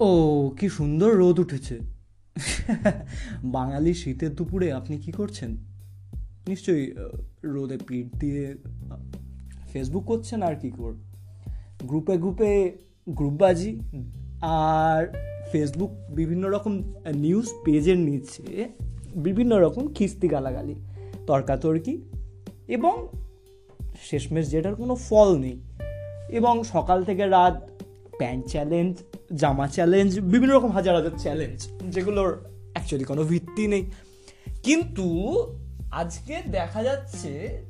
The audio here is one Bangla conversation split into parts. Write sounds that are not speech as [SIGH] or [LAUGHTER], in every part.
ও, কি সুন্দর রোদ উঠেছে। [LAUGHS] বাঙালি শীতের দুপুরে আপনি কি করছেন? নিশ্চয়ই রোদে পিঠ দিয়ে ফেসবুক করছেন আর কি কর গ্রুপে গ্রুপে গ্রুপবাজি আর ফেসবুক বিভিন্ন রকম নিউজ পেজের নিচে বিভিন্ন রকম খিস্তি গালাগালি, তর্কাতর্কি এবং শেষমেশ যেটার কোনো ফল নেই। এবং সকাল থেকে রাত প্যান্ট চ্যালেঞ্জ জামা চ্যালেঞ্জ বিভিন্ন রকম হাজার হাজার চ্যালেঞ্জ যেগুলোর অ্যাকচুয়ালি কোনো ভিত্তি নেই। কিন্তু আজকে দেখা যাচ্ছে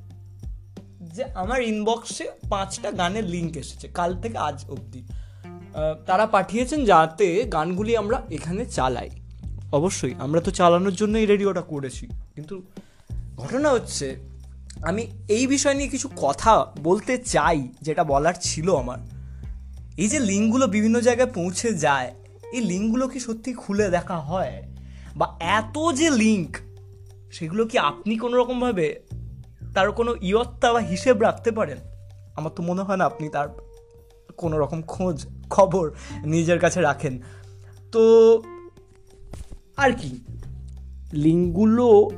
যে আমার ইনবক্সে পাঁচটা গানের লিঙ্ক এসেছে, কাল থেকে আজ অবধি। তারা পাঠিয়েছেন যাতে গানগুলি আমরা এখানে চালাই। অবশ্যই, আমরা তো চালানোর জন্যই রেডিওটা করেছি। কিন্তু ঘটনা হচ্ছে, আমি এই বিষয় নিয়ে কিছু কথা বলতে চাই, যেটা বলার ছিল আমার। এই যে লিঙ্কগুলো বিভিন্ন জায়গায় পৌঁছে যায়, এই লিঙ্কগুলো কি সত্যি খুলে দেখা হয়? বা এত যে লিঙ্ক, সেগুলো কি আপনি কোনো রকমভাবে তার কোনো ইয়ত্তা বা হিসেব রাখতে পারেন? আমার তো মনে হয় না আপনি তার কোনো রকম খোঁজ, খবর নিজের কাছে রাখেন। তো আর কি, লিঙ্কগুলো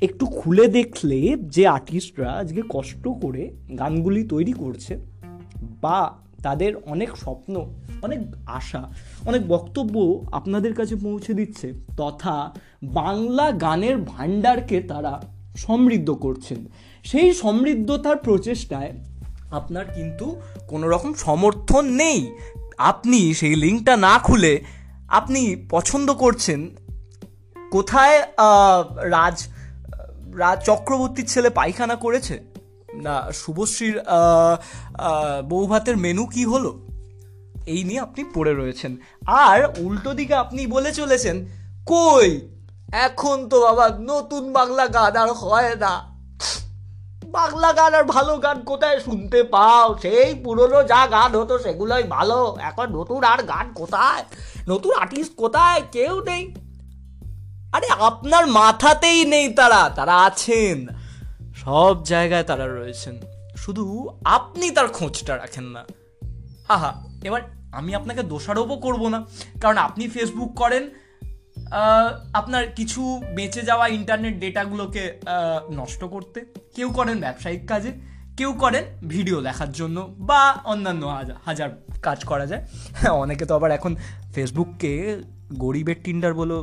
একটু খুলে দেখলে যে আর্টিস্টরা আজকে কষ্ট করে গানগুলি তৈরি করছে বা তাদের অনেক স্বপ্ন, অনেক আশা, অনেক বক্তব্য আপনাদের কাছে পৌঁছে দিচ্ছে তথা বাংলা গানের ভাণ্ডারকে তারা সমৃদ্ধ করছেন। সেই সমৃদ্ধতার প্রচেষ্টায় আপনার কিন্তু কোনো রকম সমর্থন নেই। আপনি সেই লিঙ্কটা না খুলে আপনি পছন্দ করছেন। কোথায় রাজ রাজ চক্রবর্তীর ছেলে পায়খানা করেছে? না, শুভশ্রীর বৌভাতের মেনু কি হলো? এই নিয়ে আপনি পড়ে রয়েছেন। আর উল্টো দিকে আপনি বলে চলেছেন, কই? এখন তো বাবা নতুন বাংলা গান আর হয় না। বাংলা গান আর ভালো গান কোথায় শুনতে পাও? সেই পুরনো যা গান হতো সেগুলোই ভালো। এখন নতুন আর গান কোথায়? নতুন আর্টিস্ট কোথায়? কেউ নেই। আরে আপনার মাথাতেই নেই তারা। তারা আছেন। সব জায়গায় তারা রয়েছেন। শুধু আপনি তার খোঁজটা রাখেন না। আহা, এবার আমি আপনাকে দোষারোপও করব না। কারণ আপনি ফেসবুক করেন আপনার কিছু বেঁচে যাওয়া ইন্টারনেট ডেটাগুলোকে নষ্ট করতে। কেউ করেন ব্যবসায়িক কাজে, কেউ করেন ভিডিও দেখার জন্য বা অন্যান্য হাজার কাজ করা যায়। হ্যাঁ অনেকে তো আবার এখন ফেসবুককে গরিবের টিন্ডার বলেও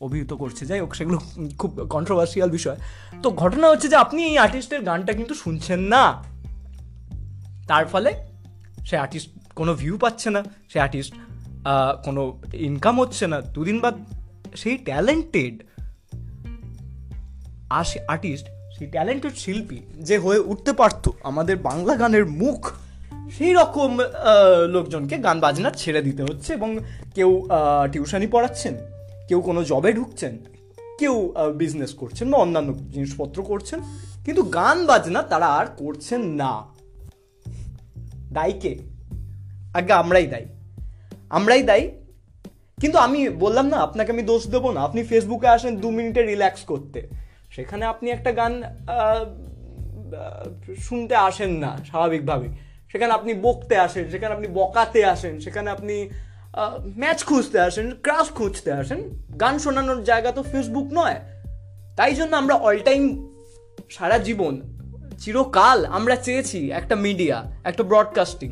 অভিহিত করছে। যাই হোক, সেগুলো খুব কন্ট্রোভার্সিয়াল বিষয়। তো ঘটনা হচ্ছে যে, আপনি এই আর্টিস্টের গানটা কিন্তু শুনছেন না। তার ফলে সে আর্টিস্ট কোনো ভিউ পাচ্ছে না, সে আর্টিস্ট কোনো ইনকাম হচ্ছে না। দুদিন বাদ সেই ট্যালেন্টেড আর সে আর্টিস্ট সেই ট্যালেন্টেড শিল্পী যে হয়ে উঠতে পারতো আমাদের বাংলা গানের মুখ, সেই রকম লোকজনকে গান বাজনা ছেড়ে দিতে হচ্ছে এবং কেউ টিউশনি পড়াচ্ছেন। কেউ কোনো জবে ঢুকছেন, কেউ বিজনেস করছেন বা অন্যান্য জিনিসপত্র করছেন, কিন্তু গান বাজনা তারা আর করছেন না। দায়ীকে আগে আমরাই দায়ী। আমরাই দায়ী। কিন্তু আমি বললাম না, আপনাকে আমি দোষ দেবো না, আপনি ফেসবুকে আসেন দু মিনিটে রিল্যাক্স করতে। সেখানে আপনি একটা গান শুনতে আসেন না স্বাভাবিকভাবে সেখানে আপনি বকতে আসেন, সেখানে আপনি বকাতে আসেন, সেখানে আপনি ম্যাচ খুঁজতে আসেন ক্রাশ খুঁজতে আসেন, গান শোনানোর জায়গা তো ফেসবুক নয়। তাই জন্য আমরা অল টাইম সারা জীবন, চিরকাল আমরা চেয়েছি একটা মিডিয়া একটা ব্রডকাস্টিং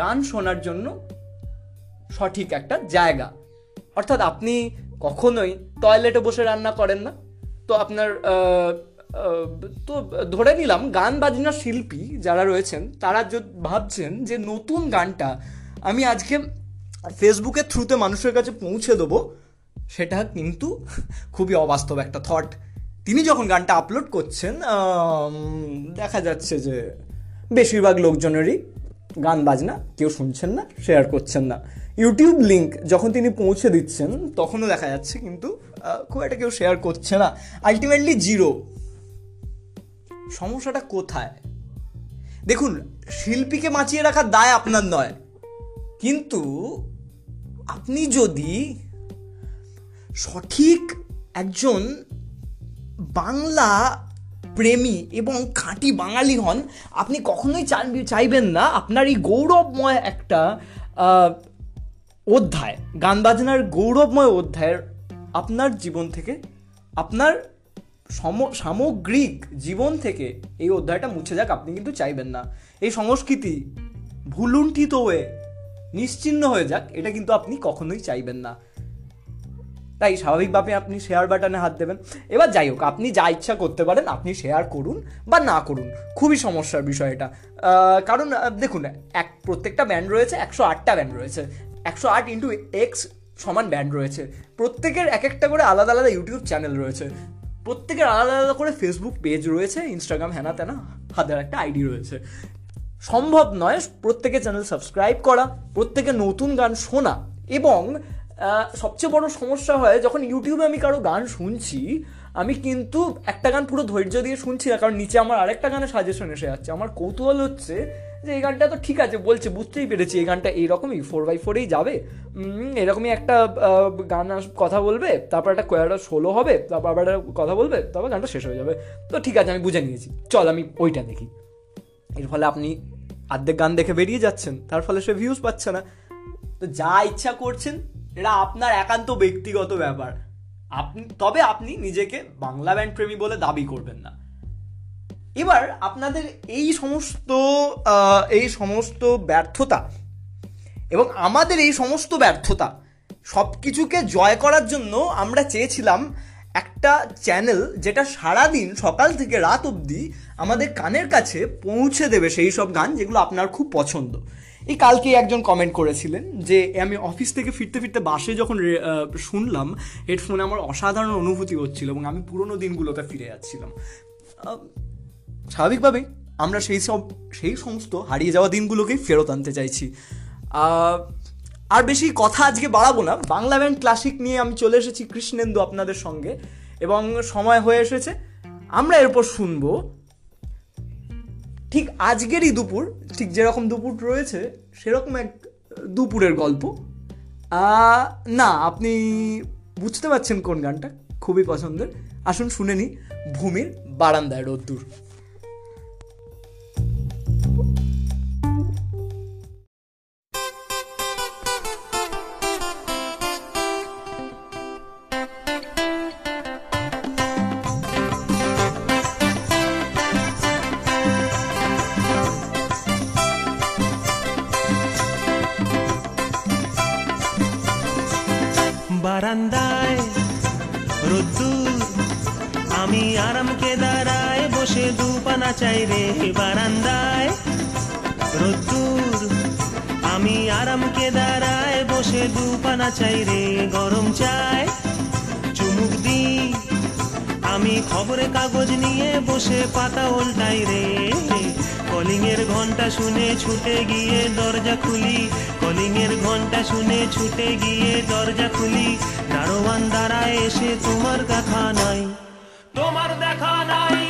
গান শোনার জন্য সঠিক একটা জায়গা। অর্থাৎ আপনি কখনোই টয়লেটে বসে রান্না করেন না। তো আপনার তো ধরে নিলাম, গান বাজনার শিল্পী যারা রয়েছেন, তারা ভাবছেন যে নতুন গানটা আমি আজকে ফেসবুকের থ্রুতে মানুষের কাছে পৌঁছে দেবো, সেটা কিন্তু খুবই অবাস্তব একটা থট তিনি যখন গানটা আপলোড করছেন দেখা যাচ্ছে যে বেশিরভাগ লোকজনেরই গান বাজনা, কেউ শুনছেন না শেয়ার করছেন না। ইউটিউব লিঙ্ক যখন তিনি পৌঁছে দিচ্ছেন, তখনও দেখা যাচ্ছে কিন্তু খুব একটা কেউ শেয়ার করছে না। আলটিমেটলি জিরো সমস্যাটা কোথায়? দেখুন, শিল্পীকে বাঁচিয়ে রাখার দায় আপনার নয়। কিন্তু আপনি যদি সঠিক একজন বাংলা প্রেমী এবং খাঁটি বাঙালি হন, আপনি কখনোই চাইবেন না আপনার এই গৌরবময় একটা অধ্যায়, গান বাজনার গৌরবময় অধ্যায়ের আপনার জীবন থেকে, আপনার সম সামগ্রিক জীবন থেকে এই অধ্যায়টা মুছে যাক, আপনি কিন্তু চাইবেন না। এই সংস্কৃতি ভুলুণ্ঠিত হয়ে নিশ্চিন্ন হয়ে যাক, এটা কিন্তু আপনি কখনোই চাইবেন না। তাই স্বাভাবিকভাবে আপনি শেয়ার বাটনে হাত দেবেন। এবার যাই হোক, আপনি যা ইচ্ছা করতে পারেন, আপনি শেয়ার করুন বা না করুন। খুবই সমস্যার বিষয় এটা। কারণ দেখুন, এক, প্রত্যেকটা ব্যান্ড রয়েছে, একশো আটটা ব্যান্ড রয়েছে। একশো আট ইন্টু এক্স সমান ব্যান্ড রয়েছে। প্রত্যেকের এক একটা করে আলাদা আলাদা ইউটিউব চ্যানেল রয়েছে। প্রত্যেকের আলাদা আলাদা করে ফেসবুক পেজ রয়েছে ইনস্টাগ্রাম হ্যানা ত্যানা হাতের একটা আইডি রয়েছে। সম্ভব নয় প্রত্যেকের চ্যানেল সাবস্ক্রাইব করা, প্রত্যেকে নতুন গান শোনা। এবং সবচেয়ে বড় সমস্যা হয়, যখন ইউটিউবে আমি কারও গান শুনছি, আমি কিন্তু একটা গান পুরো ধৈর্য দিয়ে শুনছি না, কারণ নিচে আমার আরেকটা গানের সাজেশন এসে যাচ্ছে। আমার কৌতূহল হচ্ছে যে, এই গানটা তো ঠিক আছে, বলছে, বুঝতেই পেরেছি, এই গানটা এইরকমই ফোর বাই ফোরেই যাবে। এরকমই একটা গান কথা বলবে, তারপর একটা একটা সোলো হবে, তারপর আবার একটা কথা বলবে, তারপর গানটা শেষ হয়ে যাবে। তো ঠিক আছে, আমি বুঝে নিয়েছি। চল, আমি ওইটা দেখি। এর ফলে আপনি আর্ধেক গান দেখে বেরিয়ে যাচ্ছেন, তার ফলে সে ভিউজ পাচ্ছে না। তো যা ইচ্ছা করছেন, এটা আপনার একান্ত ব্যক্তিগত ব্যাপার। আপনি, তবে আপনি নিজেকে বাংলা ব্যান্ড প্রেমী বলে দাবি করবেন না। এবার আপনাদের এই সমস্ত এই সমস্ত ব্যর্থতা এবং আমাদের এই সমস্ত ব্যর্থতা সব কিছুকে জয় করার জন্য আমরা চেয়েছিলাম একটা চ্যানেল যেটা সারাদিন সকাল থেকে রাত অবধি আমাদের কানের কাছে পৌঁছে দেবে সেই সব গান যেগুলো আপনার খুব পছন্দ। এই কালকে একজন কমেন্ট করেছিলেন যে আমি অফিস থেকে ফিরতে ফিরতে বাসে যখন শুনলাম হেডফোনে আমার অসাধারণ অনুভূতি হচ্ছিল এবং আমি পুরোনো দিনগুলোতে ফিরে যাচ্ছিলাম। স্বাভাবিকভাবেই আমরা সেই সব, সেই সমস্ত হারিয়ে যাওয়া দিনগুলোকেই ফেরত আনতে চাইছি। আর বেশি কথা আজকে বাড়াবো না। বাংলা ব্যান্ড ক্লাসিক নিয়ে আমি চলে এসেছি কৃষ্ণেন্দু আপনাদের সঙ্গে এবং সময় হয়ে এসেছে। আমরা এরপর শুনব ঠিক আজকেরই দুপুর, ঠিক যেরকম দুপুর রয়েছে, সেরকম এক দুপুরের গল্প। না, আপনি বুঝতে পারছেন কোন গানটা? খুবই পছন্দের। আসুন শুনে নি ভূমির বারান্দায় রোদ্দুর। দুপানা চাই রে, গরম চাই। চুমুক দি আমি খবরে কাগজ নিয়ে বসে পাতা উল্টাই রে। কলিং এর ঘণ্টা শুনে ছুটে গিয়ে দরজা খুলি কলিং এর ঘণ্টা শুনে ছুটে গিয়ে দরজা খুলি। দারোয়ান দাঁড়ায় এসে তোমার দেখা নাই। তোমার দেখা নাই।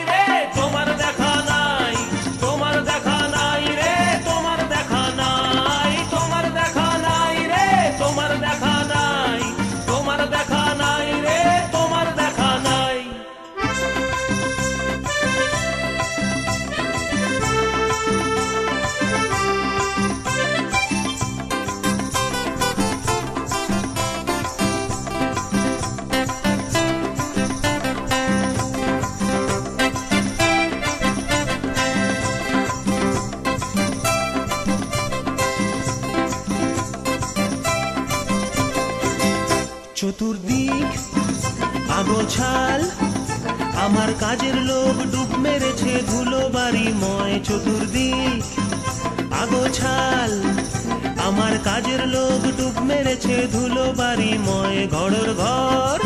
ঘরর ঘর।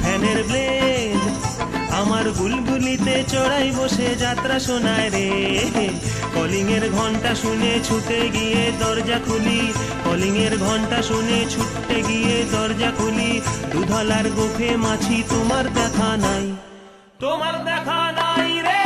ফ্যানের ব্লেড আমার বুলবুলিতে চড়াই বসে যাত্রা শোনায় রে। কলিং এর ঘণ্টা শুনে ছুটে গিয়ে দরজা খুলি। কলিং এর ঘণ্টা শুনে ছুটে গিয়ে দরজা খুলি। দুধলার গোফে মাছি, তোমার দেখা নাই। তোমার দেখা নাই রে।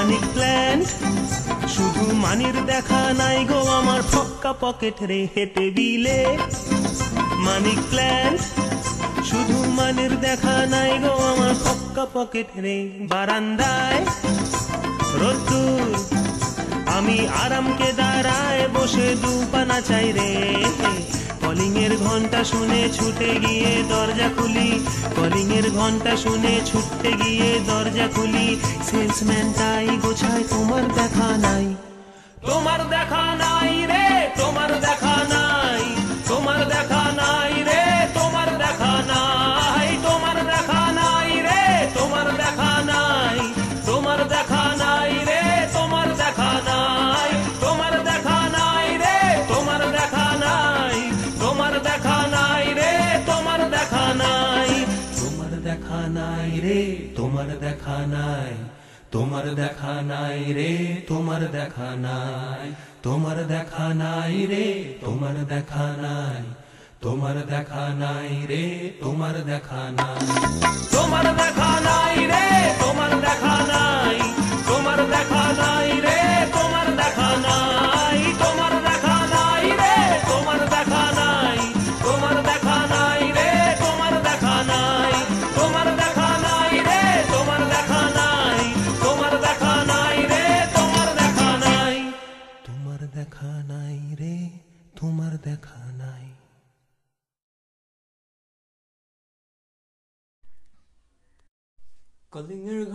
মানিক প্ল্যান্ট শুধু মানির দেখা নাই গো, আমার ফক্কা পকেট রে হেঁটে বিলে মানিক প্ল্যান্ট শুধু মানির দেখা নাই গো, আমার ফক্কা পকেট রে বারান্দায়। রোদ্দুর আমি আরামকে দাঁড়ায়, বসে দুপানা চাই রে। কলিং এর ঘণ্টা শুনে ছুটে গিয়ে দরজা খুলি। কলিং এর ঘণ্টা শুনে ছুটতে গিয়ে দরজা খুলি। সেলসম্যান তাই গোছায়, তোমার দেখা নাই। তোমার দেখা নাই রে, তোমার দেখা দেখা নাই তোমার দেখা নাই রে তোমার দেখা নাই তোমার দেখা নাই রে তোমার দেখা নাই তোমার দেখা নাই রে তোমার দেখা নাই তোমার দেখা নাই রে তোমার দেখা নাই তোমার দেখা নাই রে তোমার দেখা নাই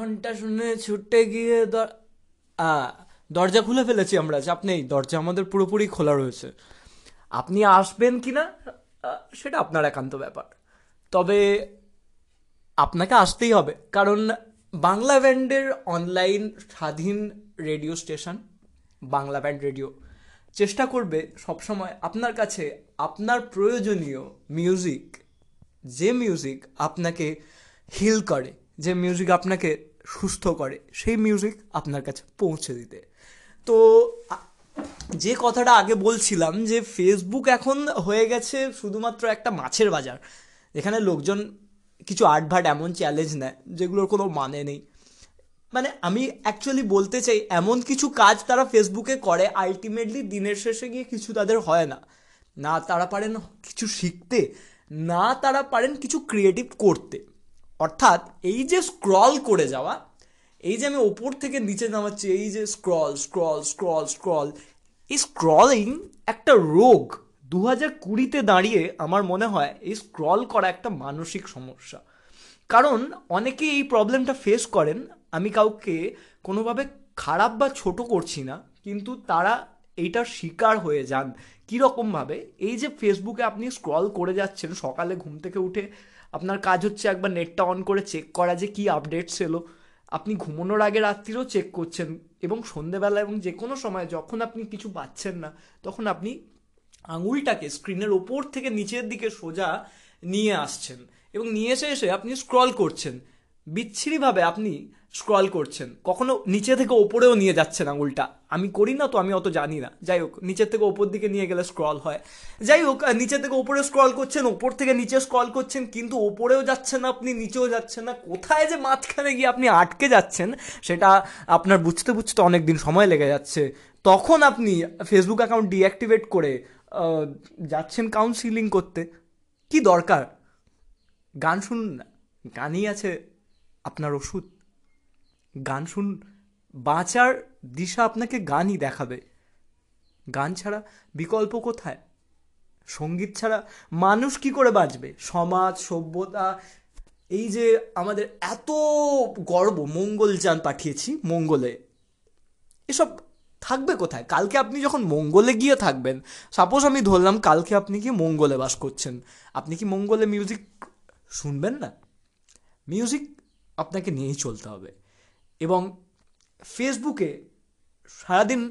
ঘণ্টা শুনে ছুটে গিয়ে দরজা খুলে ফেলেছি আমরা, চাপ নেই। দরজা আমাদের পুরোপুরি খোলা রয়েছে। আপনি আসবেন কি না সেটা আপনার একান্ত ব্যাপার। তবে আপনাকে আসতেই হবে, কারণ বাংলা ব্যান্ডের অনলাইন স্বাধীন radio station, Bangla band radio, চেষ্টা করবে সবসময় আপনার কাছে আপনার প্রয়োজনীয় মিউজিক, যে মিউজিক আপনাকে হিল করে, যে মিউজিক আপনাকে সুস্থ করে, সেই মিউজিক আপনার কাছে পৌঁছে দিতে। তো যে কথাটা আগে বলছিলাম যে ফেসবুক এখন হয়ে গেছে শুধুমাত্র একটা মাছের বাজার। এখানে লোকজন কিছু আটভাট এমন চ্যালেঞ্জ নেয় যেগুলোর কোনো মানে নেই। মানে আমি অ্যাকচুয়ালি বলতে চাই, এমন কিছু কাজ তারা ফেসবুকে করে আলটিমেটলি দিনের শেষে গিয়ে কিছু তাদের হয় না। না তারা পারেন কিছু শিখতে, না তারা পারেন কিছু ক্রিয়েটিভ করতে। অর্থাৎ এই যে স্ক্রল করে যাওয়া, এই যে আমি ওপর থেকে নিচে নামাচ্ছি, এই যে স্ক্রল স্ক্রল স্ক্রল স্ক্রল এই স্ক্রলিং একটা রোগ। দু হাজার কুড়িতে দাঁড়িয়ে আমার মনে হয় এই স্ক্রল করা একটা মানসিক সমস্যা। কারণ অনেকে এই প্রবলেমটা ফেস করেন। আমি কাউকে কোনোভাবে খারাপ বা ছোট করছি না, কিন্তু তারা এইটার শিকার হয়ে যান। কীরকমভাবে? এই যে ফেসবুকে আপনি স্ক্রল করে যাচ্ছেন, সকালে ঘুম থেকে উঠে আপনার কাজ হচ্ছে একবার নেটটা অন করে চেক করা যে কী আপডেটস এলো। আপনি ঘুমানোর আগে রাত্রিরও চেক করছেন এবং সন্ধেবেলা এবং যে কোনো সময় যখন আপনি কিছু পাচ্ছেন না, তখন আপনি আঙুলটাকে স্ক্রিনের ওপর থেকে নিচের দিকে সোজা নিয়ে আসছেন এবং নিয়ে এসে এসে আপনি স্ক্রল করছেন। বিচ্ছিরিভাবে আপনি স্ক্রল করছেন। কখনো নিচে থেকে ওপরেও নিয়ে যাচ্ছেন আঙুলটা। আমি করি না তো আমি অত জানি না। যাই হোক, নিচের থেকে ওপর দিকে নিয়ে গেলে স্ক্রল হয়। যাই হোক নিচে থেকে ওপরে স্ক্রল করছেন, ওপর থেকে নিচে স্ক্রল করছেন, কিন্তু ওপরেও যাচ্ছেন না আপনি, নিচেও যাচ্ছেন না। কোথায় যে মাঝখানে গিয়ে আপনি আটকে যাচ্ছেন, সেটা আপনার বুঝতে বুঝতে অনেক দিন সময় লেগে যাচ্ছে। তখন আপনি ফেসবুক অ্যাকাউন্ট ডিঅ্যাক্টিভেট করে যাচ্ছেন কাউন্সিলিং করতে। কি দরকার? গান শুনুন না। গানই আছে আপনার ওষুধ। গান শুন, বাঁচার দিশা আপনাকে গানই দেখাবে। গান ছাড়া বিকল্প কোথায়? সংগীত ছাড়া মানুষ কি করে বাঁচবে? সমাজ, সভ্যতা, এই যে আমাদের এত গর্ব মঙ্গলযান পাঠিয়েছি মঙ্গলে। এসব থাকবে কোথায়? কালকে আপনি যখন মঙ্গলে গিয়ে থাকবেন সাপোজ আমি ধরলাম কালকে আপনি কি মঙ্গলে বাস করছেন। আপনি কি মঙ্গলে মিউজিক শুনবেন না? মিউজিক আপনাকে নিয়েই চলতে হবে। এবং ফেসবুকে সারাদিন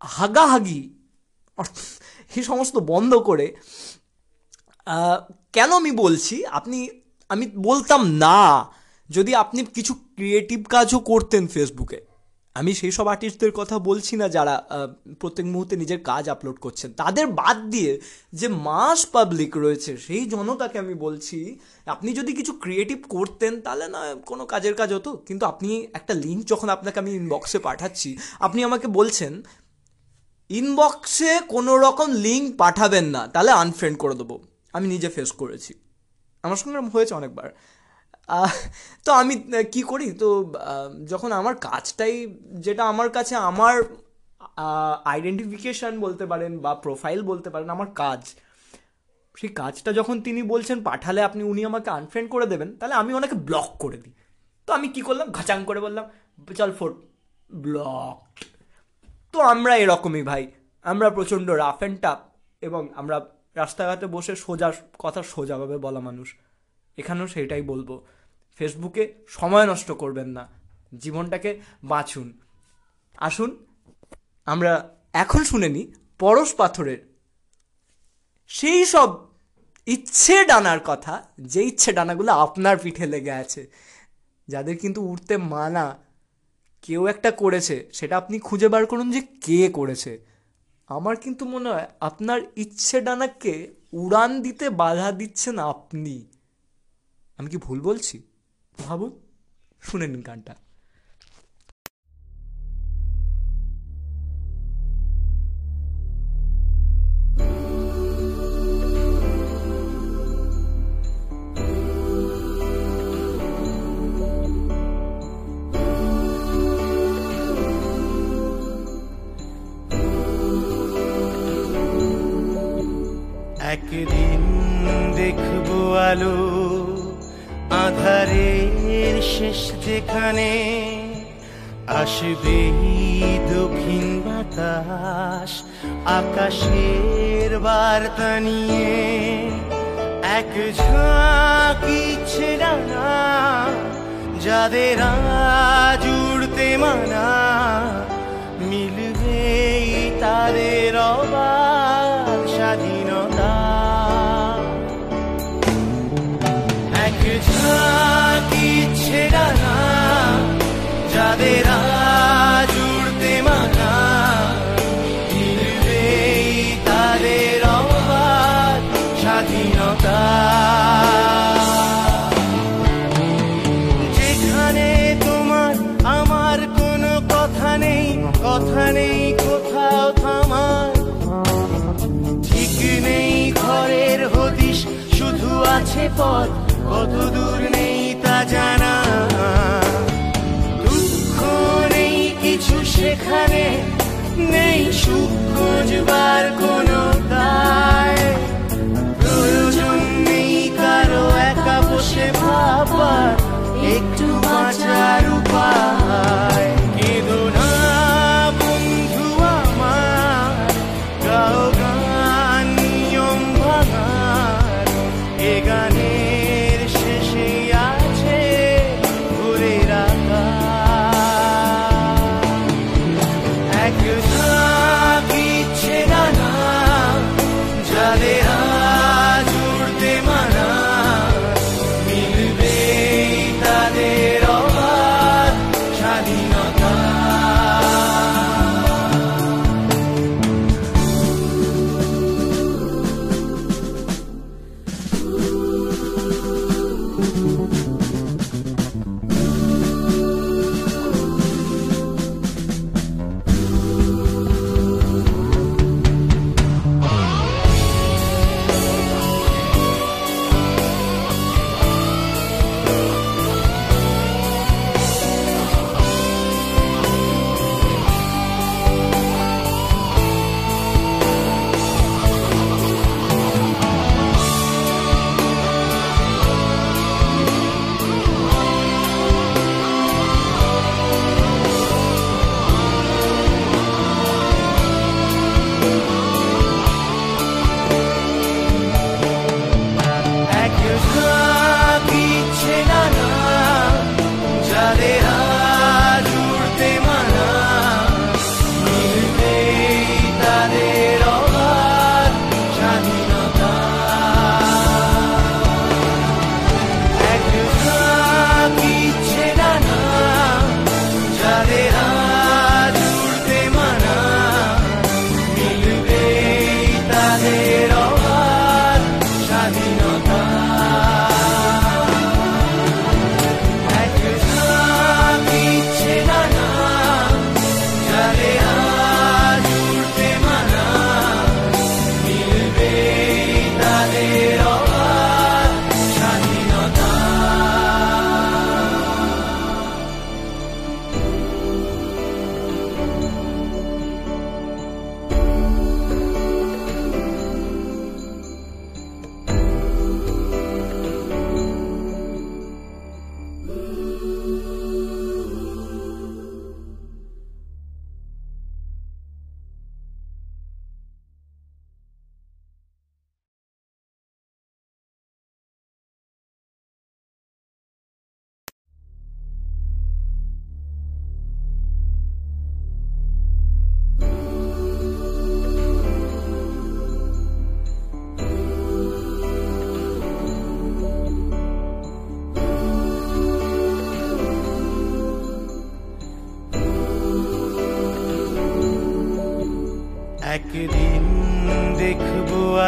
হাগাহাগি এই সমস্ত বন্ধ করে কেন আমি বলছি? আপনি, আমি বলতাম না, যদি আপনি কিছু ক্রিয়েটিভ কাজও করতেন ফেসবুকে আমি সেই সব আর্টিস্টদের কথা বলছি না যারা প্রত্যেক মুহূর্তে নিজের কাজ আপলোড করছেন। তাদের বাদ দিয়ে যে মাস পাবলিক রয়েছে, সেই জনতাকে আমি বলছি, আপনি যদি কিছু ক্রিয়েটিভ করতেন, তাহলে না, কোনো কাজের কাজ হতো। কিন্তু আপনি একটা লিঙ্ক যখন আপনাকে আমি ইনবক্সে পাঠাচ্ছি, আপনি আমাকে বলছেন ইনবক্সে কোনো রকম লিঙ্ক পাঠাবেন না, তাহলে আনফ্রেন্ড করে দেবো। আমি নিজে ফেস করেছি। আমার সঙ্গে হয়েছে অনেকবার। তো আমি কি করি? তো যখন আমার কাজটাই, যেটা আমার কাছে আমার আইডেন্টিফিকেশান বলতে পারেন বা প্রোফাইল বলতে পারেন, আমার কাজ, সেই কাজটা যখন তিনি বলছেন, পাঠালে আপনি, উনি আমাকে আনফ্রেন্ড করে দেবেন, তাহলে আমি ওনাকে ব্লক করে দিই। তো আমি কি করলাম? ঘাচাং করে বললাম, চল ফোর ব্লক তো আমরা এরকমই ভাই, আমরা প্রচণ্ড রাফ অ্যান্ড টাফ এবং আমরা রাস্তাঘাটে বসে সোজা কথা সোজাভাবে বলা মানুষ। এখানেও সেইটাই বলব। ফেসবুকে সময় নষ্ট করবেন না। জীবনটাকে বাঁচুন। আসুন, আমরা এখন শুনে নিই পরশ পাথরের সেই সব ইচ্ছে ডানার কথা, যে ইচ্ছে ডানাগুলো আপনার পিঠে লেগে আছে, যাদের কিন্তু উঠতে মানা কেউ একটা করেছে, সেটা আপনি খুঁজে বার করুন যে কে করেছে। আমার কিন্তু মনে হয় আপনার ইচ্ছে ডানাকে উড়ান দিতে বাধা দিচ্ছেন আপনি। আমি কি ভুল বলছি? ভাবুন শুনে নিন গানটা। একদিন দেখব আলো শেষ যেখানে আসবে দক্ষিণ বাতাস, আকাশের বার্তা নিয়ে এক ঝাঁক যাদের আজ উড়তে মানা, মিলবে তাদের অবাক স্বাধীনতা। এক ঝাঁক পথ কত দূর নেই তা জানা। দুঃখ নেই কিছু সেখানে, নেই সুখ খোঁজবার কোনো দায়। প্রয়োজন নেই কারও একা বসে ভাবার, একটু বাঁচার উপায়।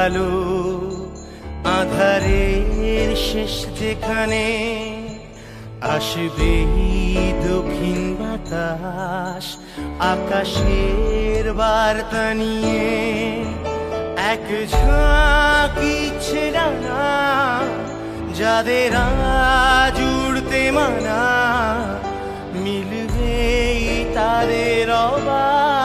আলো আধারের শেষ যেখানে আসবে দক্ষিণ বাতাস, আকাশের বার্তা নিয়ে এক ঝাঁকি ছেড়া যাদের আজ উড়তে মানা, মিলবে তাদের অবাক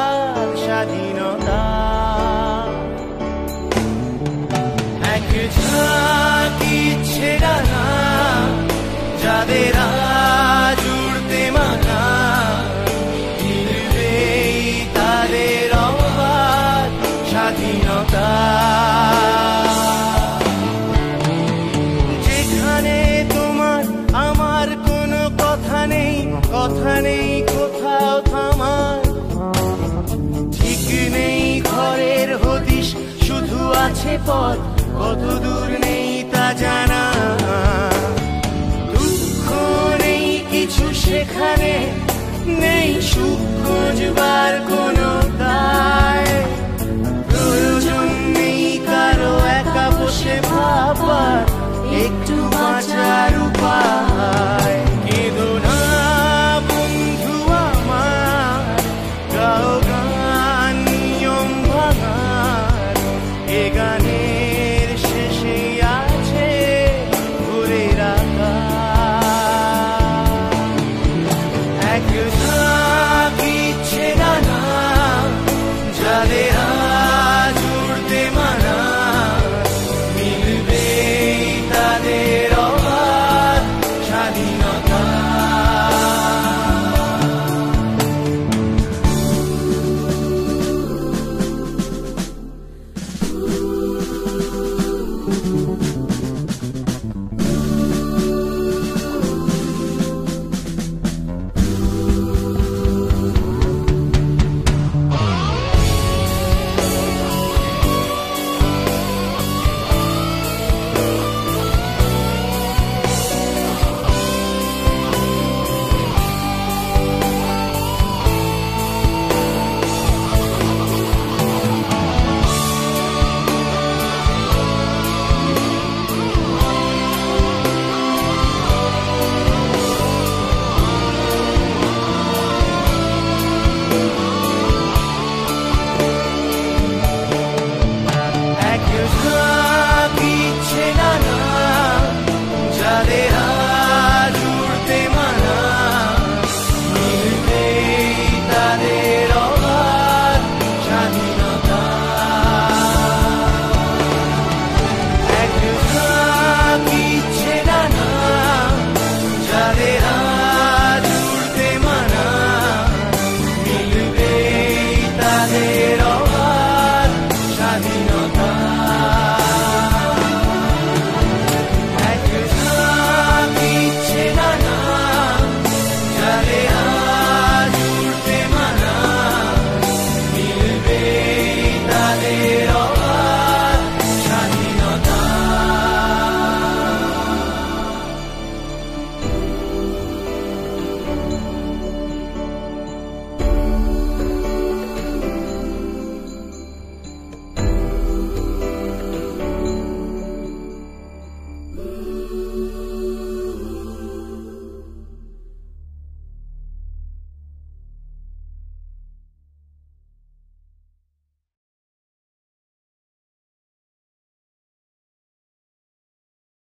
তাদের স্বাধীনতা। যেখানে তোমার আমার কোনো কথা নেই কথা নেই কোথাও ঠিক নেই ঘরের হদিশ, শুধু আছে পথ কত দূর সেখানে নেই সুখ খুঁজবার কোনো দায়। প্রয়োজন নেই কারও একা বসে ভাবার, একটু বাঁচার উপায়। good you.